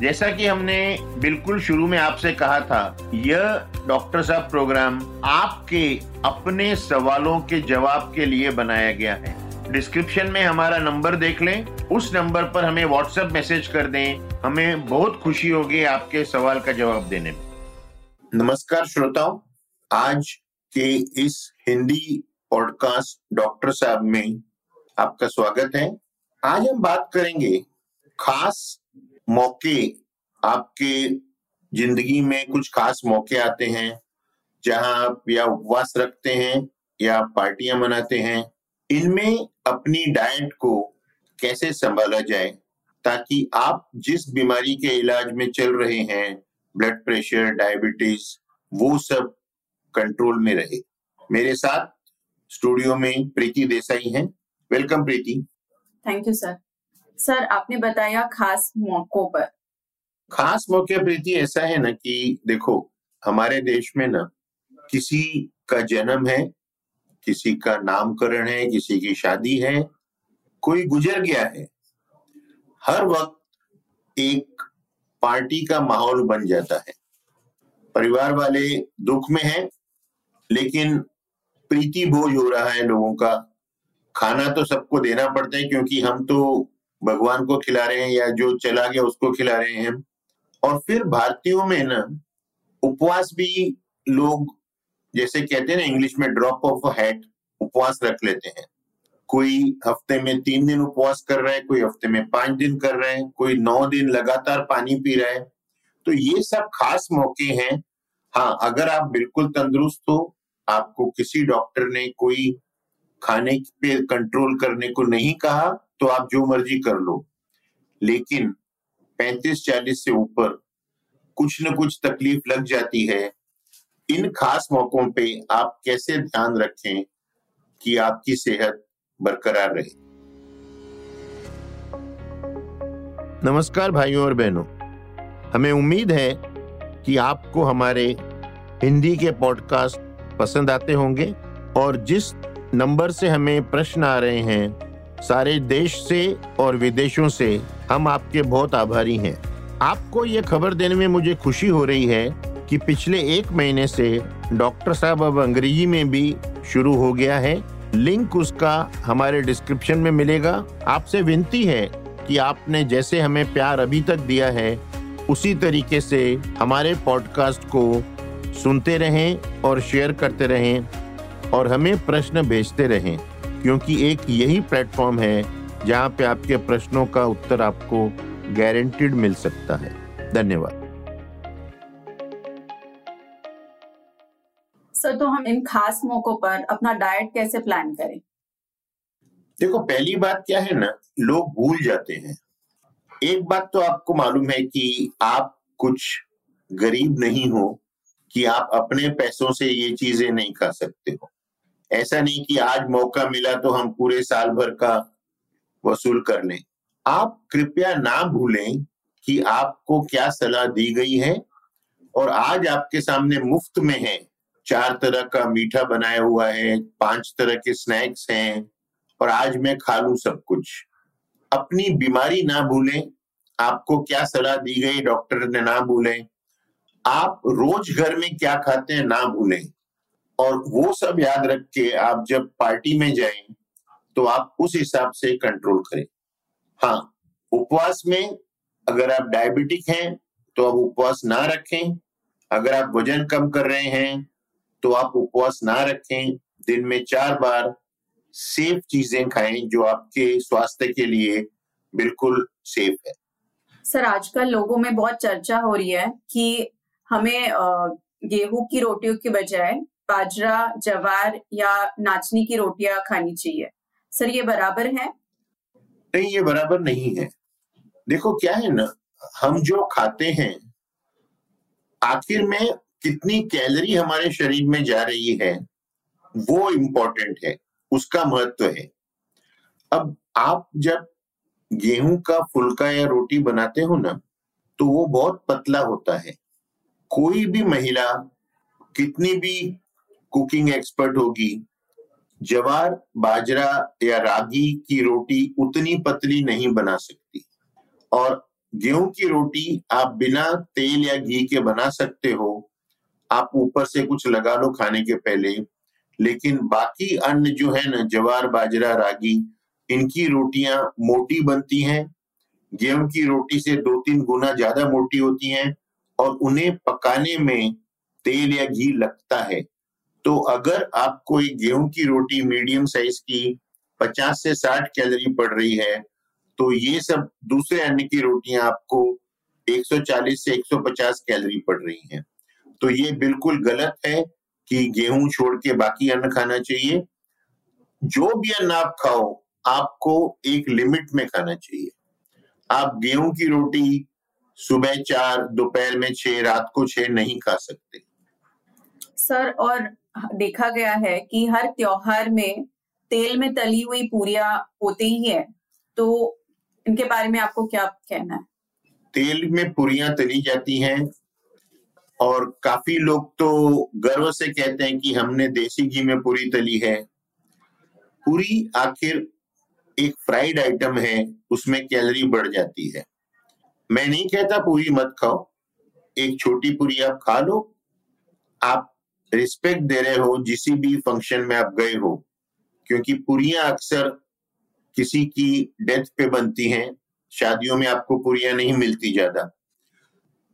जैसा कि हमने बिल्कुल शुरू में आपसे कहा था, यह डॉक्टर साहब प्रोग्राम आपके अपने सवालों के जवाब के लिए बनाया गया है। डिस्क्रिप्शन में हमारा नंबर देख लें। उस नंबर पर हमें व्हाट्सएप मैसेज कर दें। हमें बहुत खुशी होगी आपके सवाल का जवाब देने में। नमस्कार श्रोताओं। आज के इस हिंदी पॉडकास्ट डॉक्टर साहब में आपका स्वागत है। आज हम बात करेंगे खास मौके आपके ज़िंदगी में कुछ खास मौके आते हैं, जहाँ आप या उपवास रखते हैं, या पार्टियाँ मनाते हैं। इनमें अपनी डाइट को कैसे संभाला जाए, ताकि आप जिस बीमारी के इलाज में चल रहे हैं, ब्लड प्रेशर, डायबिटीज़, वो सब कंट्रोल में रहे। मेरे साथ स्टूडियो में प्रीति देसाई हैं। Welcome Preeti. Thank you, sir. Sir, आपने बताया खास मौकों पर। खास मौके प्रीति ऐसा है ना कि देखो, हमारे देश में ना किसी का जन्म है, किसी का नामकरण है, किसी की शादी है, कोई गुजर गया है, हर वक्त एक पार्टी का माहौल बन जाता है। परिवार वाले दुख में हैं, लेकिन प्रीति बोझ हो रहा है लोगों का। खाना तो सबको देना पड़ता है, क्योंकि हम तो भगवान को खिला रहे हैं या जो चला गया उसको खिला रहे हैं। और फिर भारतीयों में ना, उपवास भी लोग, जैसे कहते हैं ना इंग्लिश में ड्रॉप ऑफ़ हैट उपवास रख लेते हैं। कोई हफ़्ते में तीन दिन उपवास कर रहा है, कोई हफ़्ते में पाँच दिन कर रहे हैं, कोई नौ दिन लगातार पानी पी रहा है। तो ये सब खास मौके हैं। हाँ अगर आप बिल्कुल तंदुरुस्त हो, आपको किसी डॉक्टर ने कोई खाने पे कंट्रोल करने को नहीं कहा तो आप जो मर्ज़ी कर लो। लेकिन 35-40 से ऊपर कुछ न कुछ तकलीफ़ लग जाती है। इन खास मौकों पे आप कैसे ध्यान रखें कि आपकी सेहत बरकरार रहे? नमस्कार भाइयों और बहनों। हमें उम्मीद है कि आपको हमारे हिंदी के पॉडकास्ट पसंद आते होंगे और जिस नंबर से हमें प्रश्न आ रहे हैं सारे देश से और विदेशों से हम आपके बहुत आभारी हैं। आपको ये खबर देने में मुझे खुशी हो रही है कि पिछले एक महीने से डॉक्टर साहब अब अंग्रेज़ी में भी शुरू हो गया है। लिंक उसका हमारे डिस्क्रिप्शन में मिलेगा। आपसे विनती है कि आपने जैसे हमें प्यार अभी तक दिया है, उसी तरीके से हमारे पॉडकास्ट को सुनते रहें और शेयर करते रहें और हमें प्रश्न भेजते रहें। क्योंकि एक यही प्लेटफॉर्म है जहाँ पे आपके प्रश्नों का उत्तर आपको गारंटीड मिल सकता है। धन्यवाद। सर तो हम इन खास मौकों पर अपना डाइट कैसे प्लान करें? देखो पहली बात क्या है ना लोग भूल जाते हैं। एक बात तो आपको मालूम है कि आप कुछ गरीब नहीं हो कि आप अपने पैसों से ये चीज़ें नहीं खा सकते हो। ऐसा नहीं कि आज मौका मिला तो हम पूरे साल भर का वसूल कर लें। आप कृपया ना भूलें कि आपको क्या सलाह दी गई है और आज आपके सामने मुफ़्त में है। चार तरह का मीठा बनाया हुआ है, पाँच तरह के स्नैक्स हैं और आज मैं खा लू सब कुछ। अपनी बीमारी ना भूलें। आपको क्या सलाह दी गई, डॉक्टर ने ना भूलें। आप रोज घर में क्या खाते हैं ना भूलें। और वो सब याद रख के आप जब पार्टी में जाए तो आप उस हिसाब से कंट्रोल करें। हाँ उपवास में अगर आप डायबिटिक हैं तो आप उपवास ना रखें। अगर आप वज़न कम कर रहे हैं तो आप उपवास ना रखें। दिन में चार बार सेफ़ चीज़ें खाएँ जो आपके स्वास्थ्य के लिए बिल्कुल सेफ़ है। सर, आजकल लोगों में बहुत चर्चा हो रही है कि हमें गेहूँ की रोटियों के बजाय बाजरा, जवार या नाचनी की रोटियाँ खानी चाहिए। सर, ये बराबर है? नहीं, ये बराबर नहीं है। देखो, क्या है ना, हम जो खाते हैं, आखिर में कितनी कैलोरी हमारे शरीर में जा रही है, वो इम्पोर्टेंट है, उसका महत्व है। अब आप जब गेहूँ का फुल्का या रोटी बनाते हो ना तो वो बहुत पतला होता है। कोई भी महिला, कितनी भी कुकिंग एक्सपर्ट होगी। जवार, बाजरा या रागी की रोटी उतनी पतली नहीं बना सकती। और गेहूँ की रोटी आप बिना तेल या घी के बना सकते हो। आप ऊपर से कुछ लगा लो खाने के पहले। लेकिन बाकी अन्न जो है ना, जवार, बाजरा, रागी, इनकी रोटियाँ मोटी बनती हैं। गेहूँ की रोटी से दो तीन गुना ज़्यादा मोटी होती हैं और उन्हें पकाने में तेल या घी लगता है। तो अगर आपको एक गेहूँ की रोटी मीडियम साइज़ की 50 से 60 कैलोरी पड़ रही है तो ये सब दूसरे अन्न की रोटियाँ आपको 140 से 150 कैलोरी पड़ रही हैं। तो ये बिल्कुल गलत है कि गेहूँ छोड़ के बाकी अन्न खाना चाहिए। जो भी अन्न आप खाओ, आपको एक लिमिट में खाना चाहिए। आप गेहूँ की रोटी सुबह चार, दोपहर में छह, रात को छह नहीं खा सकते। सर, और देखा गया है कि हर त्योहार में तेल में तली हुई पूरियाँ होते ही है। तो इनके बारे में आपको क्या कहना है? तेल में पूरियाँ तली जाती हैं और काफ़ी लोग तो गर्व से कहते हैं कि हमने देसी घी में पूरी तली है। पूरी आखिर एक फ्राइड आइटम है, उसमें कैलोरी बढ़ जाती है। मैं नहीं कहता पूरी मत खाओ, एक छोटी पूरी आप खा लो, आप रिस्पेक्ट दे रहे हो, जिस भी फ़ंक्शन में आप गए हो, क्योंकि पूरियाँ अक्सर किसी की डेथ पे बनती हैं, शादियों में आपको पूरियाँ नहीं मिलती ज़्यादा।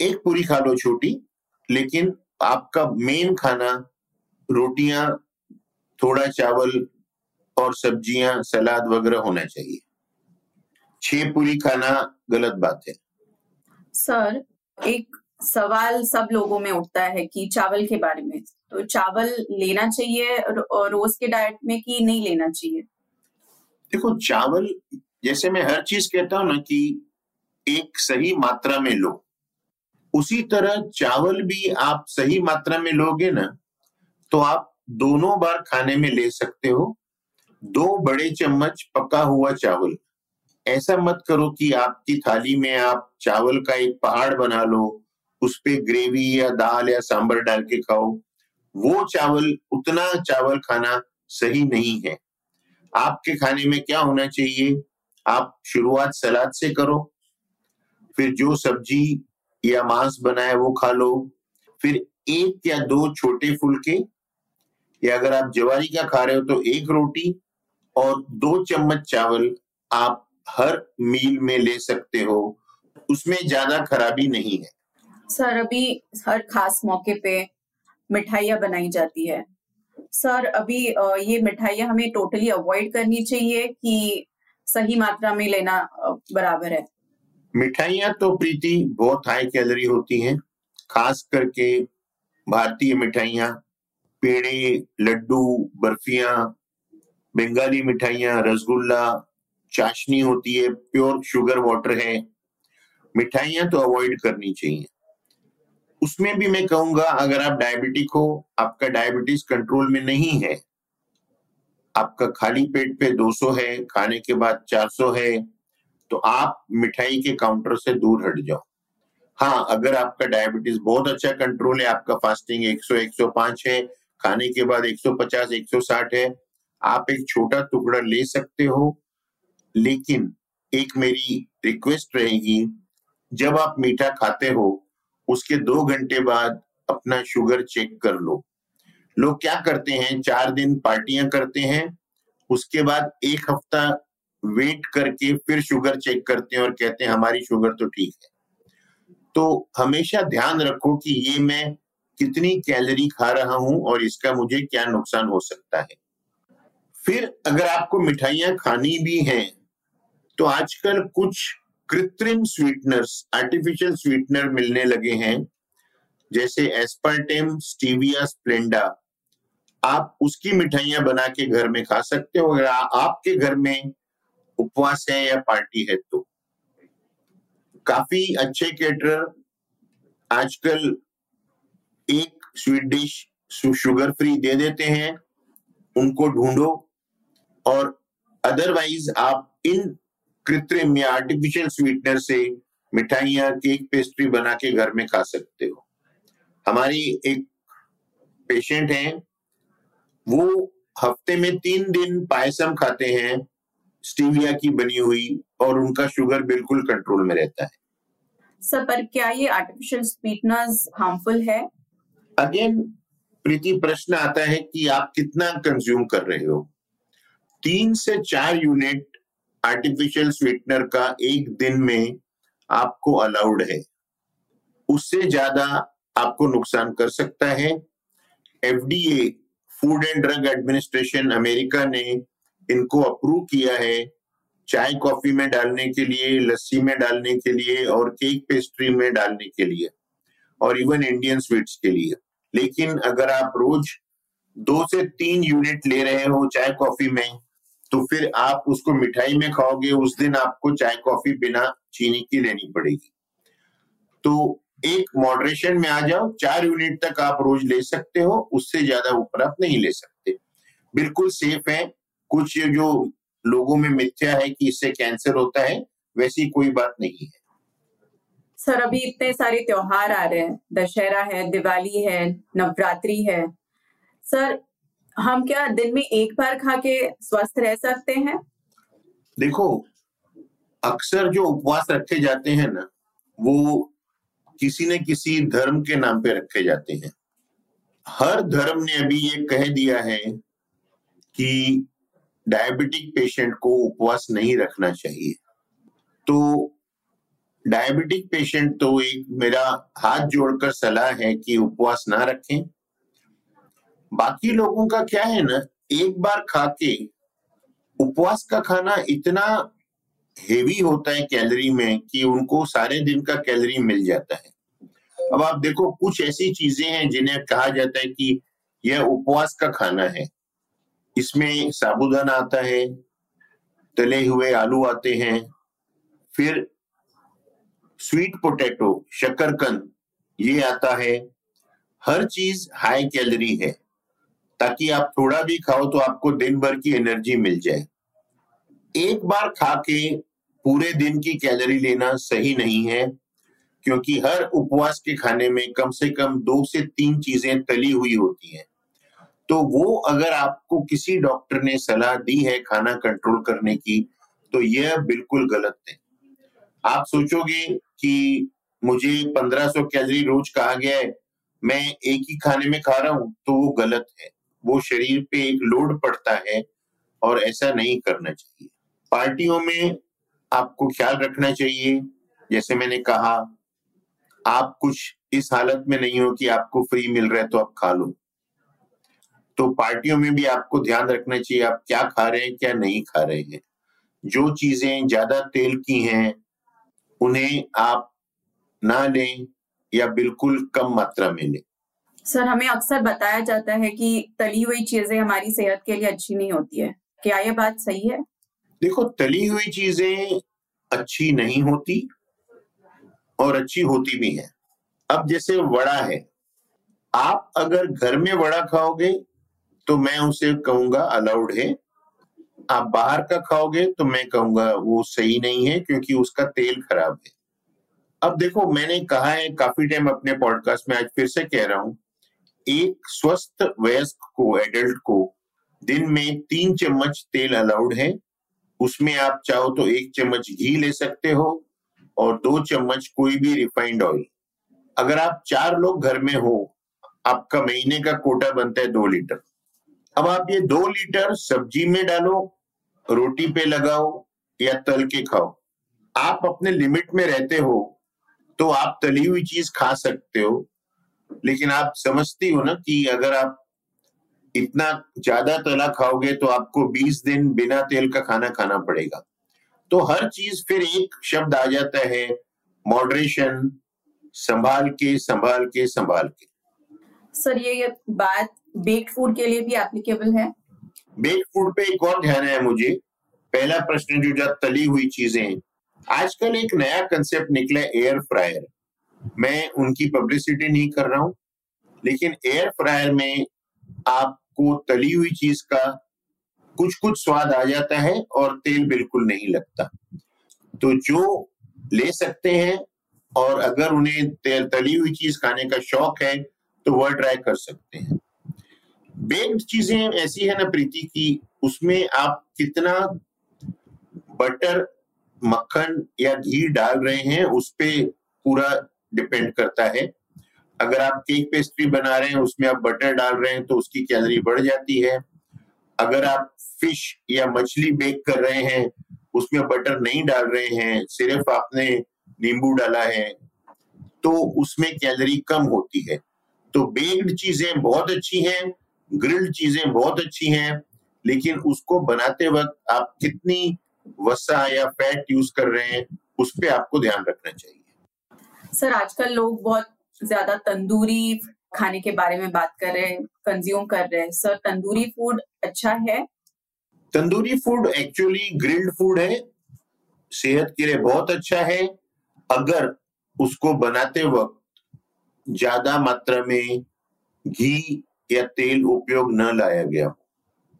एक पूरी खा लो छोटी, लेकिन आपका मेन खाना रोटियाँ, थोड़ा चावल और सब्ज़ियाँ, सलाद वगैरह होना चाहिए। छह पूरी खाना गलत बात है। सर, एक सवाल सब लोगों में उठता है कि चावल के बारे में। तो चावल लेना चाहिए रोज के डाइट में कि नहीं लेना चाहिए? देखो, चावल जैसे मैं हर चीज़ कहता हूँ ना कि एक सही मात्रा में लो। उसी तरह चावल भी आप सही मात्रा में लोगे ना तो आप दोनों बार खाने में ले सकते हो। दो बड़े चम्मच पका हुआ चावल। ऐसा मत करो कि आपकी थाली में आप चावल का एक पहाड़ बना लो, उस पे ग्रेवी या दाल या सांबर डाल के खाओ। वो चावल, उतना चावल खाना सही नहीं है। आपके खाने में क्या होना चाहिए? आप शुरुआत सलाद से करो, फिर जो सब्ज़ी या मांस बनाए वो खा लो, फिर एक या दो छोटे फुलके, या अगर आप जवारी का खा रहे हो तो एक रोटी और दो चम्मच चावल आप हर मील में ले सकते हो, उसमें ज़्यादा खराबी नहीं है। सर, अभी हर खास मौके पे मिठाइयाँ बनाई जाती है। सर, अभी ये मिठाइयाँ हमें टोटली अवॉइड करनी चाहिए कि सही मात्रा में लेना बराबर है। मिठाइयाँ तो प्रीति बहुत हाई कैलोरी होती हैं, खास करके भारतीय मिठाइयाँ, पेड़े, लड्डू, बर्फियाँ, बंगाली मिठाइयाँ, रसगुल्ला, चाशनी होती है प्योर शुगर वाटर है। मिठाइयाँ तो अवॉइड करनी चाहिए। उसमें भी मैं कहूँगा, अगर आप डायबिटिक हो, आपका डायबिटीज़ कंट्रोल में नहीं है, आपका खाली पेट पे 200 है, खाने के बाद 400 है तो आप मिठाई के काउंटर से दूर हट जाओ। हाँ अगर आपका डायबिटीज़ बहुत अच्छा कंट्रोल है, आपका फास्टिंग 100 105 है, खाने के बाद 150 160 है, आप एक छोटा टुकड़ा ले सकते हो, लेकिन एक मेरी रिक्वेस्ट रहेगी, जब आप मीठा खाते हो उसके दो घंटे बाद अपना शुगर चेक कर लो। लोग क्या करते हैं? चार दिन पार्टियाँ करते हैं, उसके बाद एक हफ़्ता वेट करके फिर शुगर चेक करते हैं और कहते हैं, हमारी शुगर तो ठीक है। तो हमेशा ध्यान रखो कि ये मैं कितनी कैलोरी खा रहा हूँ और इसका मुझे क्या नुकसान हो सकता है। फिर अगर आपको मिठाइयाँ खानी भी हैं तो आजकल कुछ कृत्रिम स्वीटनर्स आर्टिफिशियल स्वीटनर मिलने लगे हैं। जैसे एस्पर्टेम स्टीविया स्प्लेंडा आप उसकी मिठाइयाँ बना के घर में खा सकते हो। अगर आपके घर में उपवास है या पार्टी है तो। काफ़ी अच्छे केटर आजकल एक स्वीट डिश शुगर फ्री दे देते हैं। उनको ढूंढो और अदरवाइज़ आप इन कृत्रिम या आर्टिफिशियल स्वीटनर से मिठाइयाँ केक पेस्ट्री बना के घर में खा सकते हो। हमारी एक पेशेंट हैं वो हफ़्ते में तीन दिन पायसम खाते हैं स्टीविया की बनी हुई और उनका शुगर बिल्कुल कंट्रोल में रहता है। सर पर क्या ये आर्टिफिशियल स्वीटनर्स हार्मफुल है? अगेन प्रीति प्रश्न आता है कि आप कितना कंज्यूम कर रहे हो। तीन से चार यूनिट आर्टिफिशियल स्वीटनर का एक दिन में आपको अलाउड है। उससे ज़्यादा आपको नुकसान कर सकता है। FDA food and drug administration America ने इनको अप्रूव किया है चाय कॉफ़ी में डालने के लिए, लस्सी में डालने के लिए और केक पेस्ट्री में डालने के लिए और इवन इंडियन स्वीट्स के लिए। लेकिन अगर आप रोज दो से तीन यूनिट ले रहे हो चाय कॉफ़ी में तो फिर आप उसको मिठाई में खाओगे, उस दिन आपको चाय, कॉफ़ी बिना चीनी की लेनी पड़ेगी। तो एक मॉडरेशन में आ जाओ, चार यूनिट तक आप रोज ले सकते हो, उससे ज़्यादा ऊपर आप नहीं ले सकते। बिल्कुल सेफ़ है। कुछ जो लोगों में मिथ्या है कि इससे कैंसर होता है, वैसी कोई बात नहीं है। सर, अभी इतने सारे त्योहार आ रहे हैं। दशहरा है, दिवाली है, नवरात्रि है। सर हम क्या दिन में एक बार खा के स्वस्थ रह सकते हैं? देखो, अक्सर जो उपवास रखे जाते हैं ना, वो किसी न किसी धर्म के नाम पे रखे जाते हैं। हर धर्म ने अभी ये कह दिया है कि डायबिटिक पेशेंट को उपवास नहीं रखना चाहिए। तो डायबिटिक पेशेंट तो एक मेरा हाथ जोड़कर सलाह है कि उपवास ना रखें। बाकी लोगों का क्या है ना, एक बार खा के उपवास का खाना इतना हेवी होता है कैलोरी में कि उनको सारे दिन का कैलोरी मिल जाता है। अब आप देखो, कुछ ऐसी चीज़ें हैं जिन्हें कहा जाता है कि यह उपवास का खाना है। इसमें साबुदाना आता है, तले हुए आलू आते हैं, फिर स्वीट पोटैटो शकरकंद, ये आता है। हर चीज़ हाई कैलोरी है। ताकि आप थोड़ा भी खाओ तो आपको दिन भर की एनर्जी मिल जाए। एक बार खा के पूरे दिन की कैलोरी लेना सही नहीं है, क्योंकि हर उपवास के खाने में कम से कम दो से तीन चीज़ें तली हुई होती हैं। तो वो अगर आपको किसी डॉक्टर ने सलाह दी है खाना कंट्रोल करने की तो यह बिल्कुल गलत है। आप सोचोगे कि मुझे 1500 कैलोरी रोज कहा गया है, मैं एक ही खाने में खा रहा हूँ तो वो गलत है। वो शरीर पे एक लोड पड़ता है और ऐसा नहीं करना चाहिए। पार्टियों में आपको ख्याल रखना चाहिए। जैसे मैंने कहा, आप कुछ इस हालत में नहीं हो कि आपको फ्री मिल रहा है तो आप खा लो। तो पार्टियों में भी आपको ध्यान रखना चाहिए, आप क्या खा रहे हैं, क्या नहीं खा रहे हैं। जो चीज़ें ज़्यादा तेल की हैं, उन्हें आप ना लें या बिल्कुल कम मात्रा में लें। सर, हमें अक्सर बताया जाता है कि तली हुई चीज़ें हमारी सेहत के लिए अच्छी नहीं होती है। क्या ये बात सही है? देखो, तली हुई चीज़ें अच्छी नहीं होती और अच्छी होती भी है। अब जैसे वड़ा है, आप अगर घर में वड़ा खाओगे तो मैं उसे कहूँगा अलाउड है। आप बाहर का खाओगे तो मैं कहूँगा वो सही नहीं है क्योंकि उसका तेल खराब है। अब देखो, मैंने कहा है, काफ़ी टाइम अपने पॉडकास्ट में, आज फिर से कह रहा हूँ एक स्वस्थ वयस्क को एडल्ट को, दिन में तीन चम्मच तेल अलाउड है। उसमें आप चाहो तो एक चम्मच घी ले सकते हो और दो चम्मच कोई भी रिफाइंड ऑयल अगर आप चार लोग घर में हो, आपका महीने का कोटा बनता है दो लीटर। अब आप ये दो लीटर सब्ज़ी में डालो, रोटी पे लगाओ या तल के खाओ। आप अपने लिमिट में रहते हो तो आप तली हुई चीज़ खा सकते हो लेकिन आप समझती हो ना कि अगर आप इतना ज़्यादा तला खाओगे तो आपको 20 दिन बिना तेल का खाना खाना पड़ेगा। तो हर चीज़ फिर एक शब्द आ जाता है मॉडरेशन संभाल के संभाल के संभाल के। सर ये बात बेक्ड फ़ूड के लिए भी एप्लीकेबल है? बेक्ड फ़ूड पे एक और ध्यान है मुझे। पहला प्रश्न जो जो तली हुई चीज़ें आजकल एक नया कंसेप्ट निकला एयर फ्रायर मैं उनकी पब्लिसिटी नहीं कर रहा हूँ, लेकिन एयर फ्रायर में आपको तली हुई चीज़ का कुछ कुछ स्वाद आ जाता है और तेल बिल्कुल नहीं लगता। तो जो ले सकते हैं और अगर उन्हें तेल तली हुई चीज़ खाने का शौक है तो वह ट्राई कर सकते हैं। बेक्ड चीज़ें ऐसी है ना प्रीति की उसमें आप कितना बटर मक्खन या घी डाल रहे हैं, उस पर पूरा डिपेंड करता है। अगर आप केक पेस्ट्री बना रहे हैं, उसमें आप बटर डाल रहे हैं तो उसकी कैलोरी बढ़ जाती है। अगर आप फ़िश या मछली बेक कर रहे हैं, उसमें बटर नहीं डाल रहे हैं, सिर्फ़ आपने नींबू डाला है तो उसमें कैलोरी कम होती है। तो बेक्ड चीज़ें बहुत अच्छी हैं, ग्रिल्ड चीज़ें बहुत अच्छी हैं, लेकिन उसको बनाते वक्त आप कितनी वसा या फैट यूज़ कर रहे हैं, उस पर आपको ध्यान रखना चाहिए। सर, आजकल लोग बहुत ज़्यादा तंदूरी खाने के बारे में बात कर रहे हैं कंज्यूम कर रहे हैं। सर, तंदूरी फ़ूड अच्छा है? Tandoori food actually grilled food है, सेहत के लिए बहुत अच्छा है। अगर उसको बनाते वक्त ज़्यादा मात्रा में घी या तेल उपयोग न लाया गया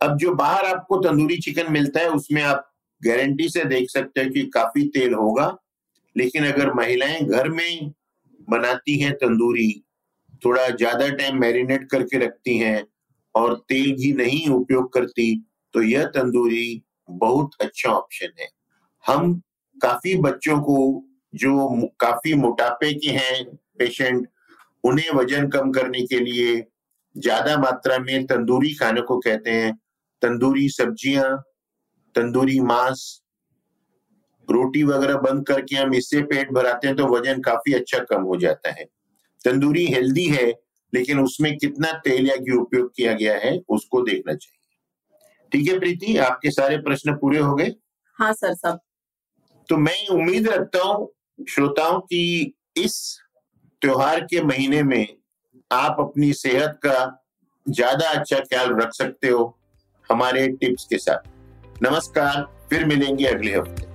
अब जो बाहर आपको तंदूरी चिकन मिलता है, उसमें आप गारंटी से देख सकते हैं कि काफ़ी तेल होगा। लेकिन अगर महिलाएँ घर में बनाती हैं तंदूरी, थोड़ा ज़्यादा टाइम मैरिनेट करके रखती हैं और तेल घी नहीं उपयोग करती तो यह तंदूरी बहुत अच्छा ऑप्शन है। हम काफ़ी बच्चों को, जो काफ़ी मोटापे के हैं पेशेंट उन्हें वज़न कम करने के लिए ज़्यादा मात्रा में तंदूरी खाने को कहते हैं। तंदूरी सब्ज़ियाँ, तंदूरी मांस रोटी वगैरह बंद करके हम इससे पेट भराते हैं तो वज़न काफ़ी अच्छा कम हो जाता है। तंदूरी हेल्दी है लेकिन उसमें कितना तेल या घी उपयोग किया गया है उसको देखना चाहिए। ठीक है प्रीति? आपके सारे प्रश्न पूरे हो गए? हाँ सर सब। तो मैं उम्मीद रखता हूँ श्रोताओं की इस त्योहार के महीने में आप अपनी सेहत का ज़्यादा अच्छा ख्याल रख सकते हो हमारे टिप्स के साथ। नमस्कार फिर मिलेंगे अगले हफ़्ते।